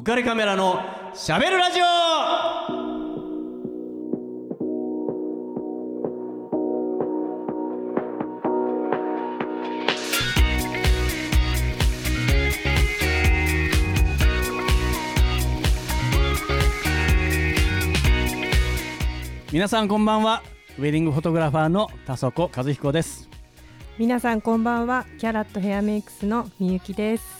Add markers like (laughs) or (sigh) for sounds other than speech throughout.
浮かれカメラのしゃべるラジオ。皆さんこんばんは。ウェディングフォトグラファーの田底和彦です。皆さんこんばんは。キャラットヘアメイクスのみゆきです。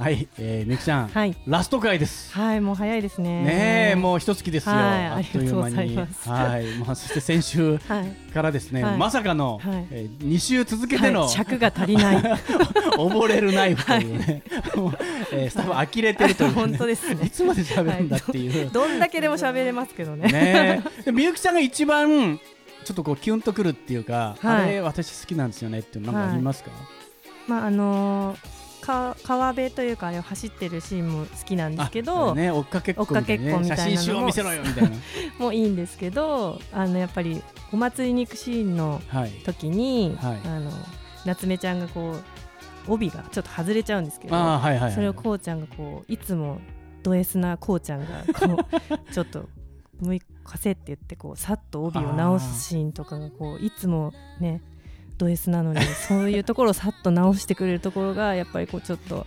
はい、えー、みゆきちゃん、はい。ラスト回です。はいもう早いですね。ねえもう一月ですよ、はいあっという間に。はい、まあ、そして先週 (laughs) はい、からですね、はい。まさかの、はい。えー、2週続けての、はい、尺が足りない。(laughs) 溺れるナイフというね、もう (laughs) えースタッフ呆れてるという、ね、本当ですね。いつまで喋るんだっていう、どんだけでも喋れますけどね。ねみゆきちゃんが一番ちょっとこうキュンとくるっていうか、はい。あれ私好きなんですよねっていうのなんかありますか、まああのーか川辺というかあれを走ってるシーンも好きなんですけど、ね、追っかけっこみたいな、追っかけっこみね、たいなのも写真集を見せろよみたいな。(laughs) もういいんですけどあのやっぱりお祭りに行くシーンのはい。時に、はい。あの夏目ちゃんがこう帯がちょっと外れちゃうんですけどはいはいそれをこうちゃんがこういつもド S なこうちゃんがこう (laughs) ちょっと向かせって言ってこうさっと帯を直すシーンとかがこういつもねド S なのに (laughs) そういうところをさっと直してくれるところがやっぱりこうちょっと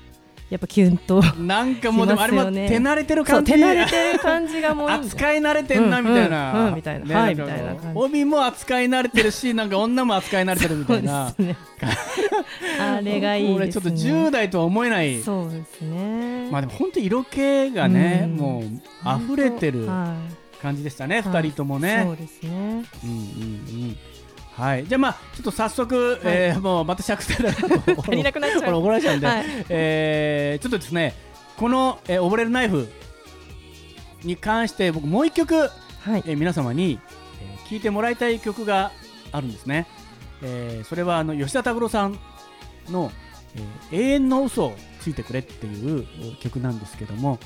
やっぱキュンとなんかもうでもあれも手慣れてる感じ。手慣れてる感じがもう扱い慣れてんなみたいな、みたいな。ねはいみたいな帯も扱い慣れてるしなんか女も扱い慣れてるみたいな。(laughs) (laughs) あれがいい俺ちょっと10代とは思えない。そうですね。まあでも本当色気がね、うん。もう溢れてるはい。感じでしたね、はい二人ともね、そうですね。うんうんうんはい。じゃあまあちょっと早速、えーもうまた尺 (laughs) 足りなくなっちゃう。怒られちゃうんで、はい。えーちょっとですねこの、えー、溺れるナイフに関して僕もう一曲、はい。えー皆様に、えー聴いてもらいたい曲があるんですね、えーそれはあの吉田拓郎さんの、えー永遠の嘘をついてくれ」っていう曲なんですけども、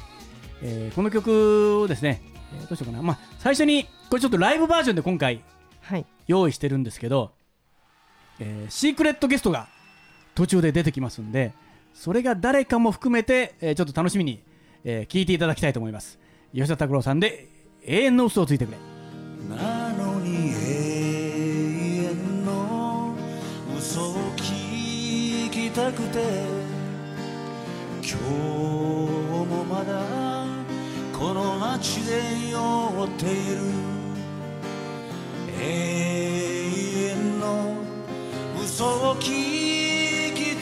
えーこの曲をですね、えーどうしようかな、まあ、最初にこれちょっとライブバージョンで今回はい用意してるんですけど、えーシークレットゲストが途中で出てきますんでそれが誰かも含めて、えーちょっと楽しみに、えー聞いていただきたいと思います。吉田拓郎さんで「永遠の嘘をついてくれ」なのに永遠の嘘を聞きたくて今日もまだこの街で酔っている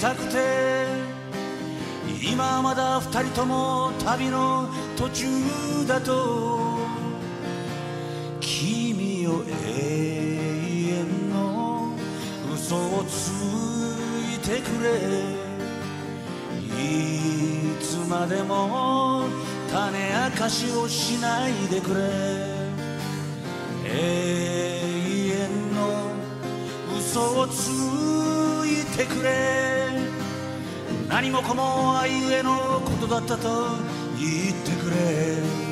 たくて今まだ二人とも旅の途中だと君よ永遠の嘘をついてくれ。いつまでも種明かしをしないでくれ。永遠の嘘をついてくれ。何もかも愛ゆえのことだったと言ってくれ。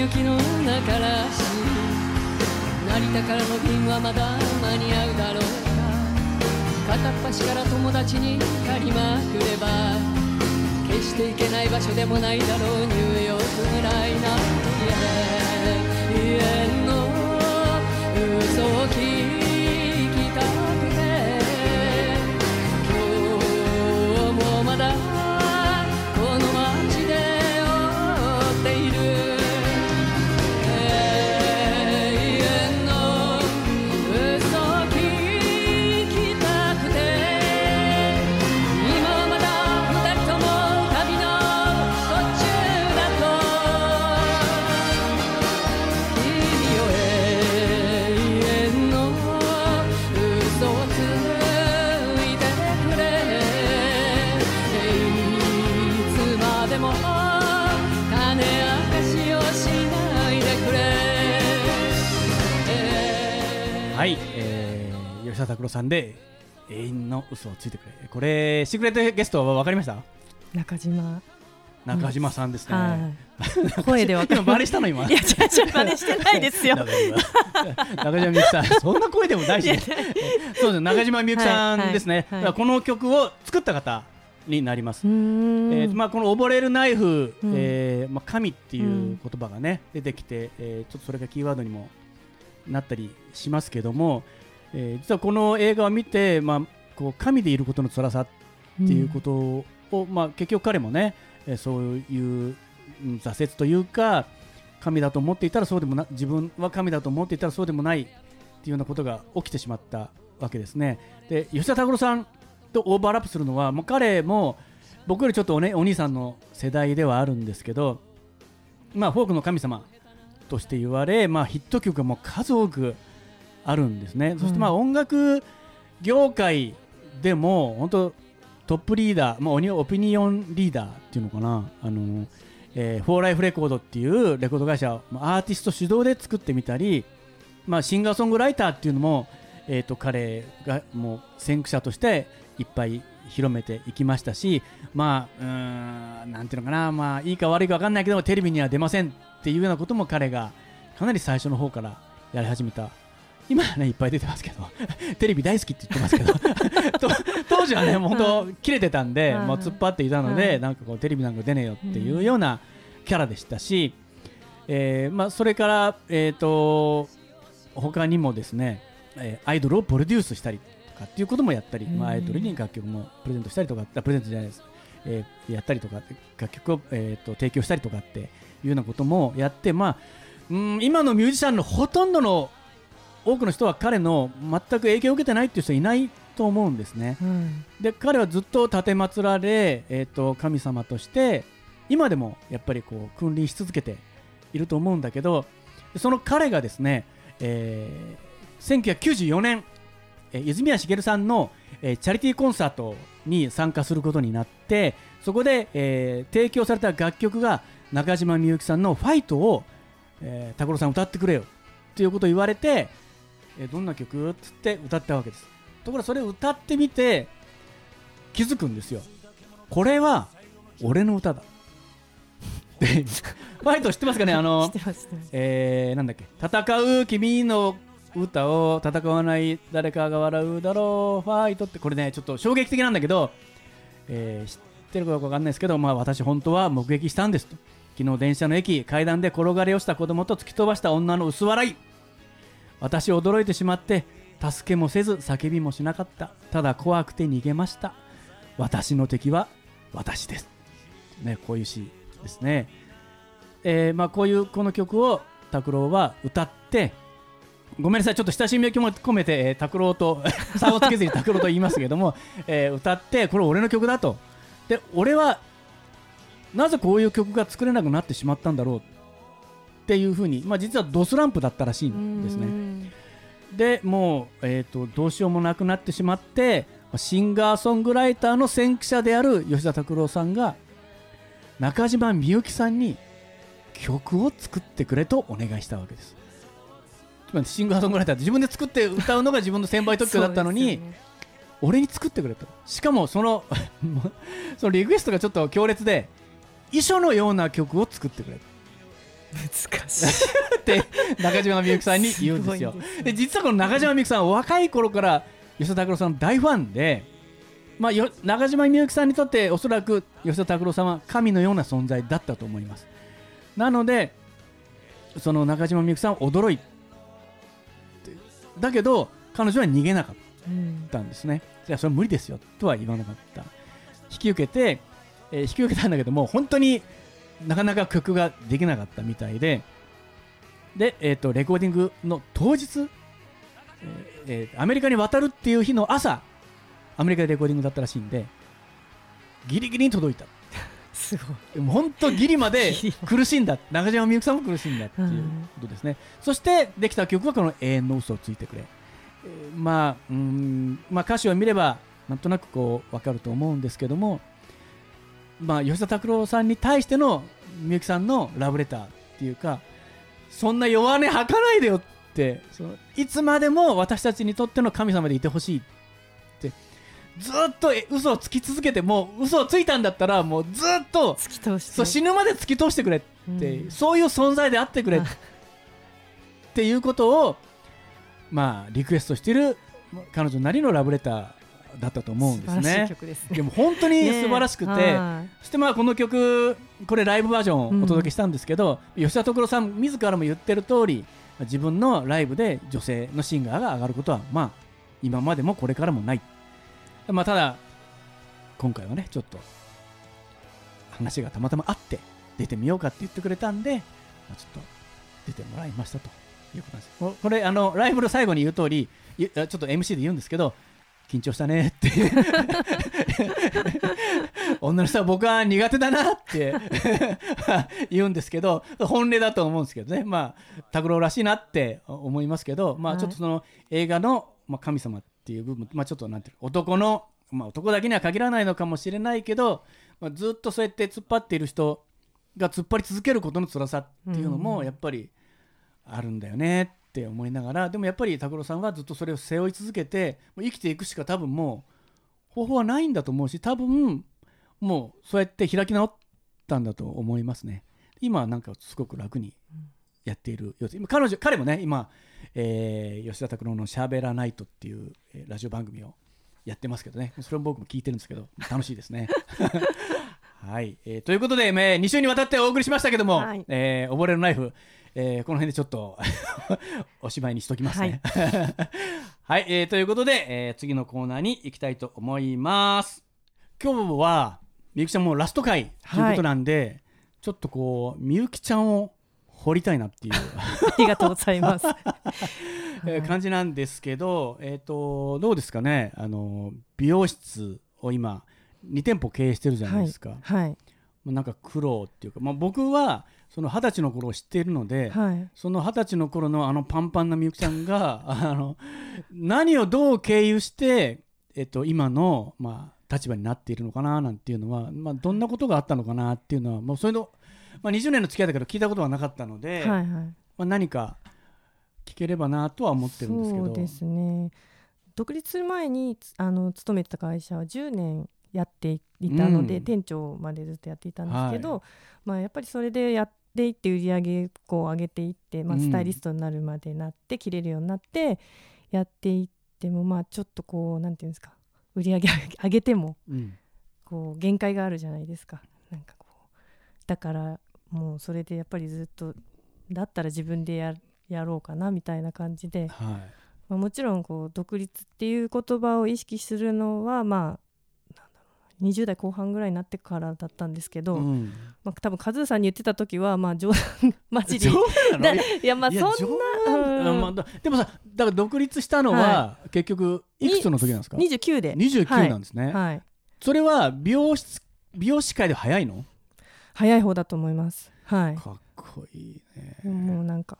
雪の中らしい成田からの便はまだ間に合うだろうか片っ端から友達に借りまくれば決して行けない場所でもないだろう。ニューヨークぐらいな永遠の嘘を聞いても種明かしをしないでくれはい、えー、吉田拓郎さんで永遠の嘘をついてくれこれシークレットゲストは分かりました？中島中島さんですね。はい、(laughs) 声でわかる。真したの今？いや、じゃじゃ真似してないですよ。(laughs) 中島みゆきさん、(laughs) そんな声でも大事、そうです。中島みゆきさんですね。はいはい、この曲を作った方になります、えーまあ、この溺れるナイフ、うん。えーまあ、神っていう言葉がね、出てきて、えーちょっとそれがキーワードにもなったりしますけども、えー実はこの映画を見て、まあ、こう神でいることの辛さっていうことを、まあ、結局彼もね、えーそういううん挫折というか神だと思っていたらそうでもな自分は神だと思っていたらそうでもないっていうようなことが起きてしまったわけですね。で吉田拓郎さんとオーバーラップするのはもう彼も僕よりちょっとお,、ね、お兄さんの世代ではあるんですけど、まあ、フォークの神様として言われ、まあ、ヒット曲がもう数多くあるんですね。そしてまあ音楽業界でも本当トップリーダー、まあ、オピニオンリーダーっていうのかなあの、えーフォーライフレコードっていうレコード会社アーティスト主導で作ってみたり、まあ、シンガーソングライターっていうのも、えー、と彼がもう先駆者としていっぱい広めていきましたしまあうーんなんていうのかなまあいいか悪いか分かんないけどテレビには出ませんっていうようなことも彼がかなり最初の方からやり始めた。今はねいっぱい出てますけど (laughs) テレビ大好きって言ってますけど (laughs) と当時はね本当切れてたんで、はいもう突っ張っていたので、はいなんかこうテレビなんか出ねえよっていうようなキャラでしたし、えーまあ、それから、えー、と他にもですね、えーアイドルをプロデュースしたりとかっていうこともやったり、まあ、アイドルに楽曲もプレゼントしたりとかあプレゼントじゃないです、えーやったりとか楽曲を、えー、と提供したりとかっていうようなこともやって、まあ、うん今のミュージシャンのほとんどの多くの人は彼の全く影響を受けてないっていう人はいないと思うんですね。うん。で彼はずっと立てまつられ、えー、と神様として今でもやっぱりこう君臨し続けていると思うんだけどその彼がですね、えー1994年、えー泉谷しげるさんの、えーチャリティーコンサートに参加することになってそこで、えー提供された楽曲が中島みゆきさんの「ファイトを、えー拓郎さん歌ってくれよっていうことを言われて、えーどんな曲？っつって歌ったわけです。ところがそれを歌ってみて気づくんですよ。これは俺の歌だ。(laughs) でファイト知ってますかね？あ知のえー、なんだっけ？戦う君の歌を戦わない誰かが笑うだろう。ファイトってこれねちょっと衝撃的なんだけど、えー知ってるかどうかわかんないですけど、まあ、私本当は目撃したんですと。昨日電車の駅階段で転がり落ちた子供と突き飛ばした女の薄笑い。私驚いてしまって助けもせず叫びもしなかった。ただ怖くて逃げました。私の敵は私です。ねこういう詩ですね。えーまあ、こういうこの曲を拓郎は歌ってごめんなさいちょっと親しみを込めて、えー拓郎と (laughs) 差をつけずに拓郎と言いますけども、えー歌ってこれ俺の曲だと。で俺はなぜこういう曲が作れなくなってしまったんだろうっていうふうに、まあ、実はドスランプだったらしいんですね。ねでもう、えー、とどうしようもなくなってしまってシンガーソングライターの先駆者である吉田拓郎さんが中島みゆきさんに曲を作ってくれとお願いしたわけですつまりシンガーソングライターって自分で作って歌うのが自分の先輩特許だったのに、俺に作ってくれとしかもその (laughs) そのリクエストがちょっと強烈で遺書のような曲を作ってくれ難しい。って中島みゆきさんに言うんですよ。ですねで実はこの中島みゆきさんは若い頃から吉田拓郎さんの大ファンで、まあ、よ中島みゆきさんにとっておそらく吉田拓郎さんは神のような存在だったと思います。なのでその中島みゆきさんは驚いてだけど彼女は逃げなかったうんですね。じゃあそれは無理ですよとは言わなかった。引き受けて、えー引き受けたんだけども本当になかなか曲ができなかったみたいで、で、えー、とレコーディングの当日、えーえーアメリカに渡るっていう日の朝、アメリカでレコーディングだったらしいんで、ギリギリに届いた。すごい。でも本当ギリまで (laughs) 苦しんだ。中島みゆきさんも苦しんだっていうことですね、そしてできた曲がこの「永遠の嘘をついてくれ」えーまあうーんまあ歌詞を見ればなんとなくこう分かると思うんですけどもまあ吉田拓郎さんに対してのみゆきさんのラブレターっていうかそんな弱音吐かないでよっってそのいつまでも私たちにとっての神様でいてほしいってずっとえ嘘をつき続けてもう嘘をついたんだったらもうずっと突き通してそう死ぬまで突き通してくれって、うん。そういう存在であってくれっていうことをまあリクエストしている彼女なりのラブレターだったと思うんですね。曲ですね。でも本当に素晴らしくて、そしてまあこの曲これライブバージョンをお届けしたんですけど、吉田拓郎さん自らも言ってる通り自分のライブで女性のシンガーが上がることはまあ今までもこれからもない、まあ、ただ今回はねちょっと話がたまたまあって出てみようかって言ってくれたんで、まあ、ちょっと出てもらいましたということなんです。ここれあのライブの最後に言う通りゆちょっと MC で言うんですけど緊張したねって。(laughs) 女の人は僕は苦手だなって (laughs) 言うんですけど本音だと思うんですけどね。まあ拓郎らしいなって思いますけど、まあ、はい。ちょっとその映画の、まあ、神様っていう部分、まあ、ちょっとなんていうの男の、まあ、男だけには限らないのかもしれないけど、まあ、ずっとそうやって突っ張っている人が突っ張り続けることの辛さっていうのもうん。やっぱりあるんだよねって思いながらでもやっぱり拓郎さんはずっとそれを背負い続けてもう生きていくしか多分もう方法はないんだと思うし多分もうそうやって開き直ったんだと思いますね。今はなんかすごく楽にやっているようです今彼女彼もね今、えー吉田拓郎の「しゃべらないと」っていう、えーラジオ番組をやってますけどね。それも僕も聞いてるんですけど楽しいですね。(laughs) はい、えーということで、え2週にわたってお送りしましたけども「はい。えー溺れるナイフ」えーこの辺でちょっと (laughs) おしまいにしときますね。はい、(laughs) えーということで、えー次のコーナーに行きたいと思います。今日はみゆきちゃんもラスト回ということなんで、ちょっとこうみゆきちゃんを掘りたいなっていう (laughs) ありがとうございます。(laughs) えー感じなんですけど、えー、とどうですかね？あの美容室を今2店舗経営してるじゃないですか、はい。まあなんか苦労っていうか、まあ、僕はその二十歳の頃を知っているので、はい。その二十歳の頃のあのパンパンなみゆきちゃんが (laughs) あの何をどう経由して、えっと、今の、まあ、立場になっているのかななんていうのは、まあ、どんなことがあったのかなっていうのはもうそれの、まあ、20年の付き合いだけど聞いたことはなかったので、はいはい。まあ、何か聞ければなとは思ってるんですけど。そうですね。独立する前につあの勤めてた会社は10年やっていたので、うん。店長までずっとやっていたんですけど、はまあやっぱりそれでやっていって売り上げこう上げていって、まあ、うん。スタイリストになるまでなって、切れるようになってやっていってもまあちょっとこうなんていうんですか売り上げ上げてもうん。こう限界があるじゃないですか。なんかこうだからもうそれでやっぱりずっとだったら自分でややろうかなみたいな感じで、はい。まあ、もちろんこう独立っていう言葉を意識するのはまあなんだろうな20代後半ぐらいになってからだったんですけど、うん。まあ、多分カズーさんに言ってた時はまあ冗談 (laughs) マジで。いやまあそん冗なうん。談まあだでもさだから独立したのは、結局いくつの時なんですか？29で。29なんですね、はい。それは美容室美容師界で早いの？早い方だと思います。はい。かっこいいね。もうなんか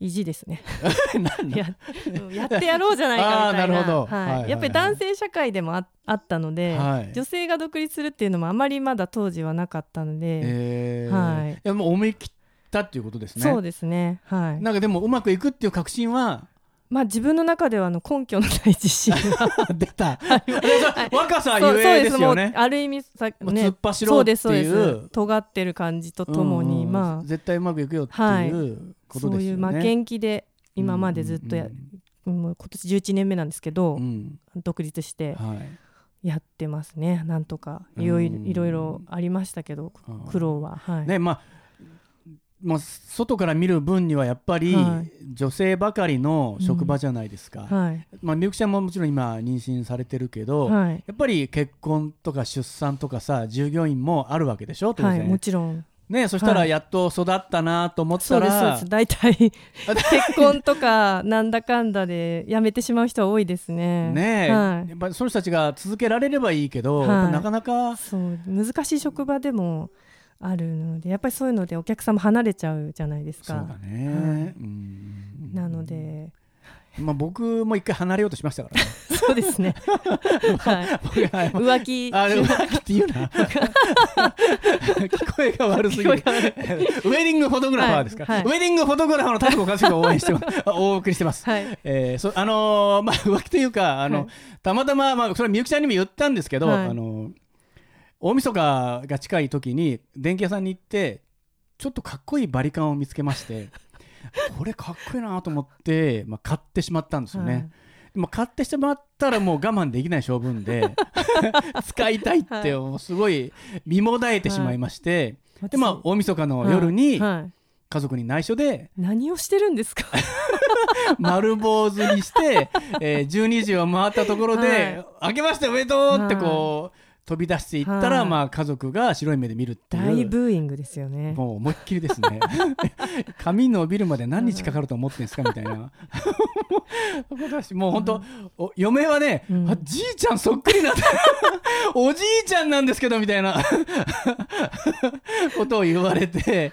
意地ですね。(laughs) やうんやってやろうじゃないかみたいな。なるほど。はい。はいはいはい。やっぱり男性社会でもああったので、はい。女性が独立するっていうのもあまりまだ当時はなかったので、えー。はい。いやもう思い切ったっていうことですね。そうですね。はい。なんかでもうまくいくっていう確信はまあ自分の中ではあの根拠のない自信。が (laughs) 出た。はい。若さゆえですよね。ある意味さね。突っ走ろそううっていう。尖ってる感じとともに、うん。まあ絶対うまくいくよってはい。いうことですよね。そういう負けん気で今までずっとや、もう今年11年目なんですけど、うん。うん独立してはい。やってますね。なんとか。いろいろありましたけど苦労は。はい、ねまあまあ、外から見る分にはやっぱりはい。女性ばかりの職場じゃないですか、はい。まあ、みゆきちゃんももちろん今妊娠されてるけど、はい。やっぱり結婚とか出産とかさ従業員もあるわけでしょ当然、はいもちろん。ね、そしたらはい。やっと育ったなと思っそうですそうたら、です。大体 (laughs) 結婚とかなんだかんだで辞めてしまう人は多いですね。ねえ、はい。やっぱりその人たちが続けられればいいけど、はい。なかなかそう難しい職場でもあるのでやっぱりそういうのでお客様離れちゃうじゃないですか。そうだね、はい。うん。なので。まあ、僕も一回離れようとしましたからね。(laughs) そうですね。(laughs) はい。浮気。あでも浮気って言うな。(laughs) 聞こえが悪すぎる。ウェディングフォトグラファーですか。ウェディングフォトグラファーの田所和志を応援してますお送りしてます。はい。えーそあのーまあ浮気というかあの、はい。たまたま、まあ、それはみゆきちゃんにも言ったんですけど、はい。あのー大晦日が近い時に電気屋さんに行ってちょっとかっこいいバリカンを見つけまして (laughs) これかっこいいなと思って、まあ、買ってしまったんですよね。はい。でも買ってしまったらもう我慢できない性分で (laughs) 使いたいってすごい身もだえてしまいまして、でまあ大晦日の夜にはい。はい。家族に内緒で何をしてるんですか？(laughs) 丸坊主にして、えー12時を回ったところで「明けましておめでとう!」ってこう飛び出していったら、はい。まあ家族が白い目で見るっていう。大ブーイングですよね。もう思いっきりですね。(laughs) 髪伸びるまで何日かかると思ってんですかみたいな。私 (laughs) もう本当、お嫁はね、うん。あじいちゃんそっくりな (laughs) おじいちゃんなんですけどみたいな。ことを言われて。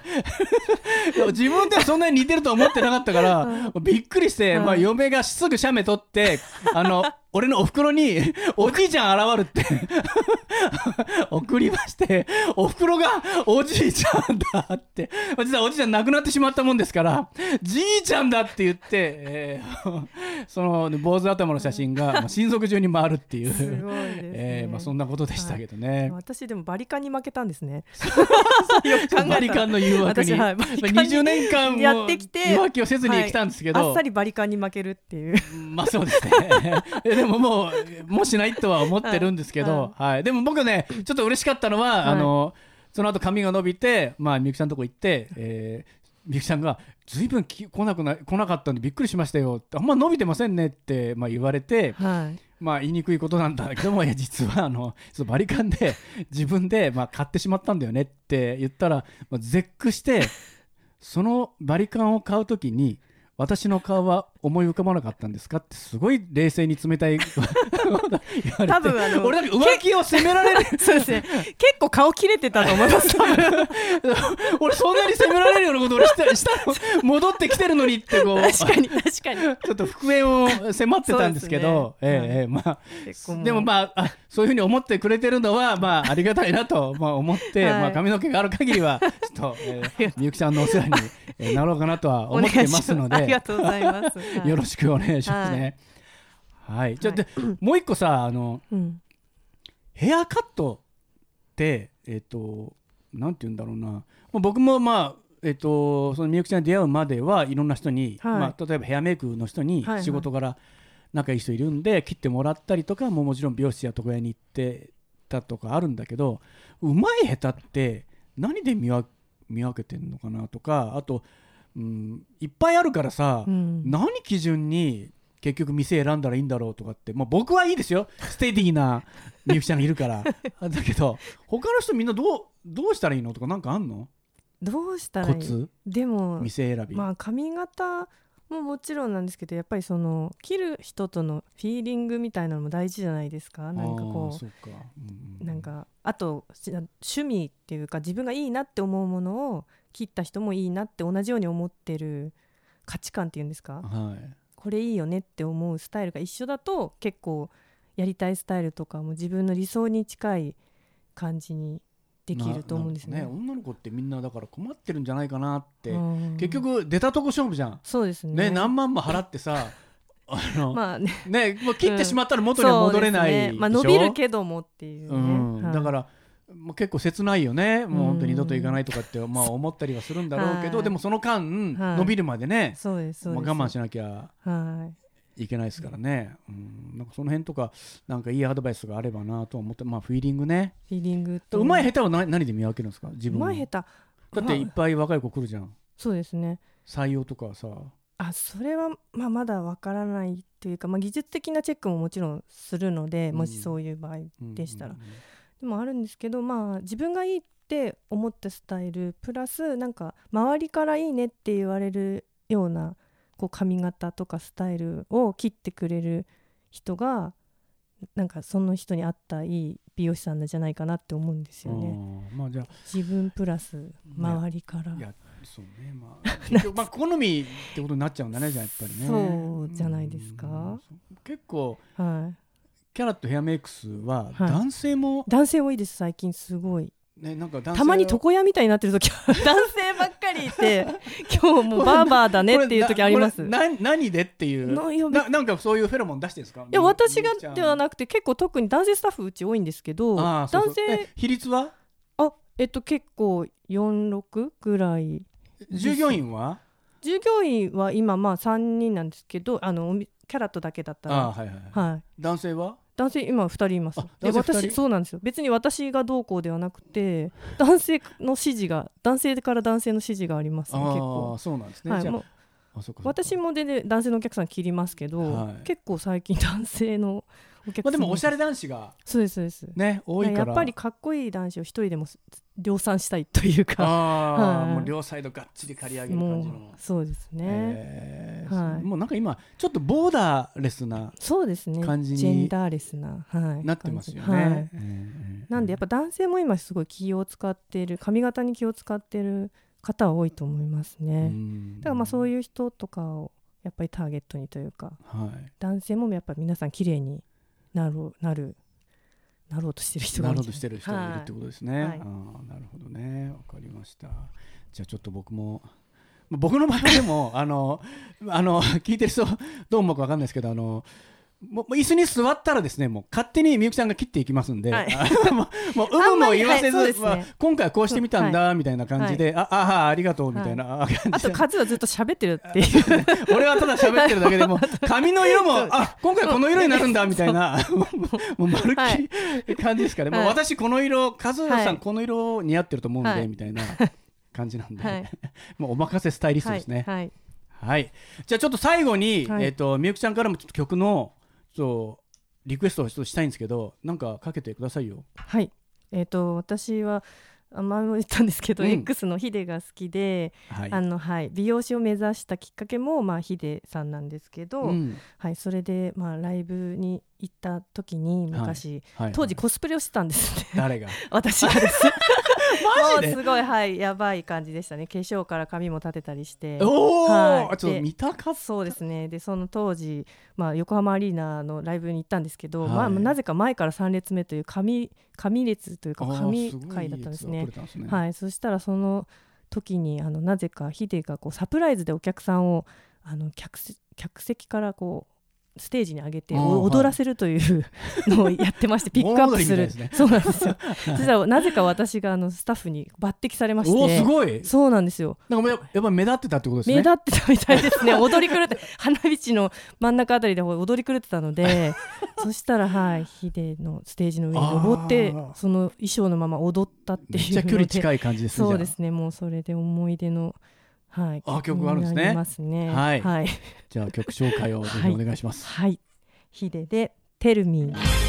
自分ではそんなに似てると思ってなかったから、びっくりして、はいまあ、嫁がすぐ写メ撮ってあの俺のお袋に (laughs) おじいちゃん現るって。(laughs) 送りましてお袋がおじいちゃんだって。まあ実はおじいちゃん亡くなってしまったもんですからじいちゃんだって言って、えー (laughs) その坊主頭の写真がまあ親族中に回るっていう、すね。えーまあ、そんなことでしたけどね。私でもバリカンに負けたんですね。バリカンの誘惑に、私はい。バリカンに20年間もやってきて浮気をせずに来たんですけど、あっさりバリカンに負けるっていう。まあそうですね。えでももうもうしないとは思ってるんですけど、(laughs) はい。でも僕ねちょっと嬉しかったのは、はい。あのその後髪が伸びてまあみゆきさんのとこ行って、えーみゆきさんが「ずいぶんき来なくな来なかったんでびっくりしましたよ」あんま伸びてませんねって、まあ、言われて、はい。まあ言いにくいことなんだけども実はあのバリカンで (laughs) 自分でまあ買ってしまったんだよねって言ったら、まあ、絶句してそのバリカンを買うときに私の顔は思い浮かばなかったんですか？ってすごい冷静に冷たい。言われて多分あの (laughs) 俺なんか浮気を責められる。(laughs) そうですね。結構顔切れてたと思います。(laughs) 俺そんなに責められるようなこと俺したしたの戻ってきてるのにってこう。確かに確かに。ちょっと復縁を迫ってたんですけど。ええええまあでもまああそういうふうに思ってくれてるのはまあありがたいなとまあ思って、はい。まあ髪の毛がある限りはちょっと、えーみゆきちゃんのお世話にえーなろうかなとは思ってますのお願いしありでがとうございます、はい。よろしくお願いしますね。はい、じゃあ、で (clears throat) もう一個さあのうん。ヘアカットってえっ、となんて言うんだろうな。まあ僕もまあえっとそのみゆきちゃんに出会うまではいろんな人に、はい。まあ、例えばヘアメイクの人に仕事柄仲いい人いるんで切ってもらったりとかももちろん美容室や床屋に行ってたとかあるんだけどうまい下手って何で見分見分けてんのかなとかあと、うん、いっぱいあるからさ、うん。何基準に結局店選んだらいいんだろうとかって、まあ、僕はいいですよ。(laughs) ステディなみゆきちゃんがいるから。(laughs) だけど他の人みんなどうどうしたらいいのとかなんかあんの？どうしたらいい？コツ？でも店選び、まあ髪型ももちろんなんですけどやっぱりその切る人とのフィーリングみたいなのも大事じゃないですか？なんかこそうか、うん。なんかあとし趣味っていうか自分がいいなって思うものを切った人もいいなって同じように思ってる価値観っていうんですか？はい。これいいよねって思うスタイルが一緒だと結構やりたいスタイルとかも自分の理想に近い感じにできると思うんですね。ななるほど女の子ってみんなだから困ってるんじゃないかなって、うん。結局出たとこ勝負じゃん。そうですね。ね何万も払ってさ (laughs) あの、まあね。ねもう切ってしまったら元には戻れないうですねまあ、伸びるけどもっていうね、うん。はい。だからもう結構切ないよね、もう本当に二度と行かないとかって、まあ、思ったりはするんだろうけど、はい。でもその間、はい。伸びるまでね、そうです我慢しなきゃはい。いけないですからね、うん、なんかその辺とか、なんかいいアドバイスがあればなと思って、まあ、フィーリングね、フィーリングと。うまい下手は何何で見分けるんですか、自う分。はまい下手。だっていっぱい若い子来るじゃん、そうですね。採用とかはさ、あそれは、まあ、まだわからないというか、まあ、技術的なチェックももちろんするので、うん。もしそういう場合うんでしたらうんでもあるんですけどまあ自分がいいって思ったスタイルプラスなんか周りからいいねって言われるようなこう髪型とかスタイルを切ってくれる人がなんかその人に合ったいい美容師さんなんじゃないかなって思うんですよね。うんまあじゃあ自分プラス周りから、いやそうねまあ (laughs) まあ好みってことになっちゃうんだねじゃあやっぱりね。そうじゃないですか。うん結構はいキャラットヘアメイクスははい。男性も男性多いです最近すごい。ねなんかたまに床屋みたいになってる時は (laughs) 男性ばっかりいて今日もうバーバーだねっていう時あります。な何でっていうなななんかそういうフェロモン出してるんですか？や私がではくなくて結構特に男性スタッフうち多いんですけど男性え比率は？あえっと結構46ぐらい。従業員は？従業員は今まあ3人なんですけどあのキャラットだけだったら。はいはい。はい。男性は？男性今2人います。あで私そうなんですよ。別に私がどうこうではなくて (laughs) 男性の指示が男性から男性の指示がありますね結あ構。あそうなんですね。はいも私もで、ね、男性のお客さん切りますけど、はい。結構最近男性のまあでもおしゃれ男子がそうですそうです。ね多いから。やっぱりかっこいい男子を一人でも量産したいというか。ああ、(laughs) はい。もう両サイドがっちり刈り上げる感じの。そうですね、えーはい。もうなんか今ちょっとボーダーレスなそうですね。感じにジェンダーレスな、はい、なってますよね、はい。えー。なんでやっぱ男性も今すごい気を使ってる髪型に気を使ってる方は多いと思いますね、うん。だからまあそういう人とかをやっぱりターゲットにというかはい。男性もやっぱり皆さん綺麗になるなろうとしてる人がなろうとしてる人がいるってことですね。はいああなるほどねわかりました。じゃあちょっと僕もまあ僕の場合でもあのあの聞いてる人どう思うかわかんないですけどあのもう椅子に座ったらですねもう勝手にみゆきさんが切っていきますんで、はい。もう (laughs) 有無も言わせず、はいね。まあ今回はこうしてみたんだ、みたいな感じで、あああありがとうみたいな感じで、あとカズはずっと喋ってるっていう。(laughs) 俺はただ喋ってるだけでも (laughs) 髪の色もあ今回この色になるんだみたいな。もうまるっきり感じですから、もうはい。私この色カズさはい。んこの色似合ってると思うんで、はい。みたいな感じなんで、はい。もうお任せスタイリストですね。はい、はい。はい、じゃあちょっと最後に、はい。えっ、とみゆきちゃんからもちょっと曲のそうリクエストをしたいんですけど、なんかかけてくださいよ。はい。えっ、と私はあ前も言ったんですけど、うん。X のヒデが好きで、はい。あのはい、美容師を目指したきっかけも、まあ、ヒデさんなんですけど、うん。はい、それで、まあ、ライブに行った時に昔、はい。当時コスプレをしてたんですね。誰が？(laughs) 私がです (laughs) マジで？すごいはいやばい感じでしたね。化粧から髪も立てたりして。おお、はい。ちょっと見たかった。そうですね。でその当時、まあ、横浜アリーナのライブに行ったんですけど、はい。まあ、なぜか前から3列目という紙紙列というか紙会だったんですね。ね。はい、そしたらその時にあのなぜかヒデがこうサプライズでお客さんをあの客席客席からこうステージに上げて踊らせるというのをやってまして (laughs) ピックアップする、ね。そうなんですよ。そしたらなぜか私があのスタッフに抜擢されましおおすてごい。そうなんですよ。なんかややっぱり目立ってたってことですね。目立ってたみたいですね。(laughs) 踊り狂って花道の真ん中あたりで踊り狂ってたので (laughs) そしたらはいヒデのステージの上に登ってその衣装のまま踊ったっていうめっちゃ距離近い感じですね。そうですね。もうそれで思い出のはい。あ曲があるんですね。ますね。はい。はい、じゃあ曲紹介をぜひお願いします。はい、ヒデでテルミー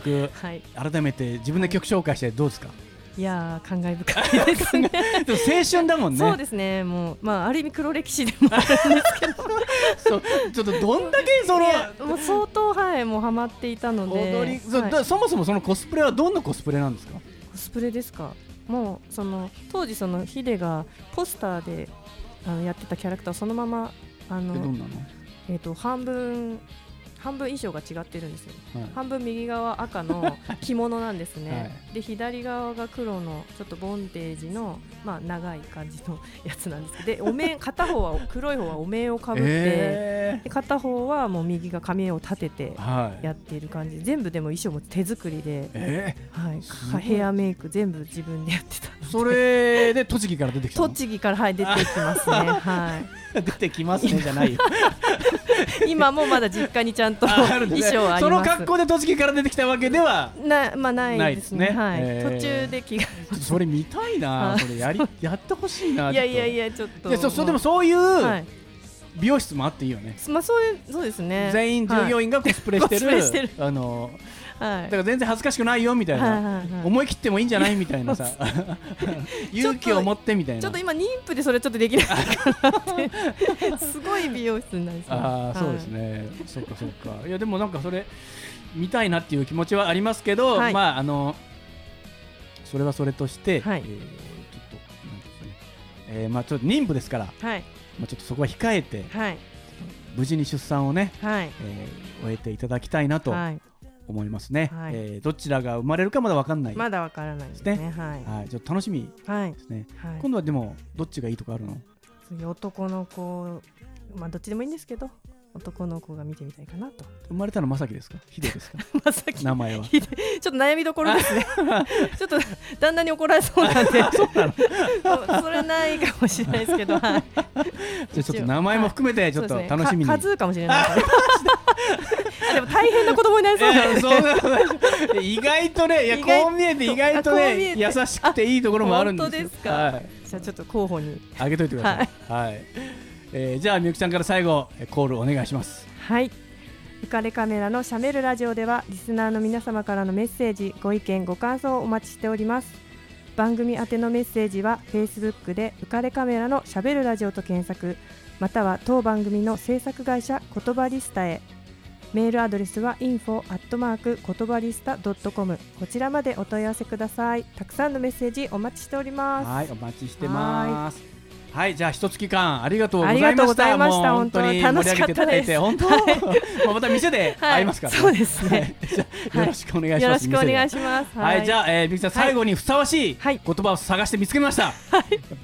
曲、はい。改めて自分で曲紹介してどうですか？い。やー感慨深いですね。(laughs) でも青春だもんね。そうですね。もうまあある意味黒歴史でもあるんですけど。(laughs) そうちょっとどんだけそのいやもう相当はいもうハマっていたので。踊り、そうはい。だそもそもそのコスプレはどんなコスプレなんですか？コスプレですか？もうその当時そのヒデがポスターであのやってたキャラクターをそのままあのでどんなの？えっ、と半分半分衣装が違ってるんですよはい。半分右側赤の (laughs) 着物なんですね、はい。で左側が黒のちょっとボンテージの、まあ、長い感じのやつなんですけど。でお面 (laughs) 片方は黒い方はお面をかぶって、えで片方はもう右が髪を立ててーはい。やっている感じ。全部でも衣装も手作りで、えはい。ヘアメイク全部自分でやってた。ーそれで栃木から出てきたの？栃木から、はい、出てきますね、は (laughs) 出てきますねじゃないよ。い、今もまだ実家にちゃんんですね。衣装ありその格好で栃木から出てきたわけでは。なまあないですね。ないですね。はい。えー。途中で着替それ見たいなはいそれ。やりやってほしいなえいやいやいややちょっと。いやそそでもそういうはい美容室もあっていいよね。まあそういうそうですね。全員従業員がコスプレしてコスプレしてる。るあのはい。だから全然恥ずかしくないよみたいなはいはいはい思い切ってもいいんじゃないみたいなさ (laughs) 勇気を持ってみたいな。ちょっと今妊婦でそれちょっとできないかなってすごい美容室なんですよああそうですね。そっかそっか。いやでもなんかそれ見たいなっていう気持ちはありますけどはい。まああのそれはそれとしてはい。えーちょっとなんですね。えーまあちょっと妊婦ですからはいまあちょっとそこは控えてはい。無事に出産をねはい。えー終えていただきたいなとはい。思いますね、はい。えーどちらが生まれるかまだわかんない、まだわからないですね。はい。はい、ちょっと楽しみはい。ですね、はい。今度はでもどっちがいいとかあるの？次男の子まあどっちでもいいんですけど男の子が見てみたいかなと。生まれたのまさきですか？ヒデですか？まさき名前は？ちょっと悩みどころですね。(laughs) ちょっと旦那に怒られそうなんで。(laughs) それないかもしれないですけどはい。じゃあちょっと名前も含めてちょっと楽しみに、か数かもしれないでも大変な子供になりそうなんで。えーそう意外とねいやこう見えて意外とね優しくていいところもあるんですよ。本当ですか？はい、じゃあちょっと候補に。あげといてください。はい、えーじゃあみゆきさんから最後えーコールお願いします。はい。浮かれカメラのシャメルラジオではリスナーの皆様からのメッセージご意見ご感想をお待ちしております。番組宛てのメッセージは Facebook で浮かれカメラのしゃべるラジオと検索または当番組の制作会社言葉リスタへ。メールアドレスは info アットマーク言葉リスタ .com こちらまでお問い合わせください。たくさんのメッセージお待ちしております。はいお待ちしてますはいじゃあ一月間ありがとうございました。ありがとうございました。もう本当に本当盛り上げていただいて本当まあまた店で会いますから、ねそうですね。(laughs) はいよろしくお願いします、よろしくお願いしします。はい、じゃあ、えー、みゆきさん、はい最後にふさわしいはい。言葉を探して見つけました。やっ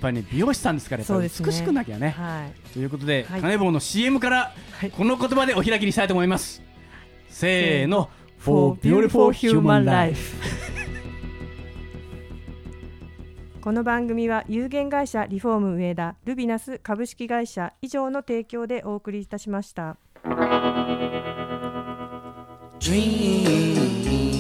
ぱりね、美容師さんですから、やっぱ美しくなきゃね。はい。ということで、はい。カネボウの CM から、はい。この言葉でお開きにしたいと思います。せーの、For Beautiful Human Life この番組は有限会社リフォーム上田ルビナス株式会社以上の提供でお送りいたしました。Dream,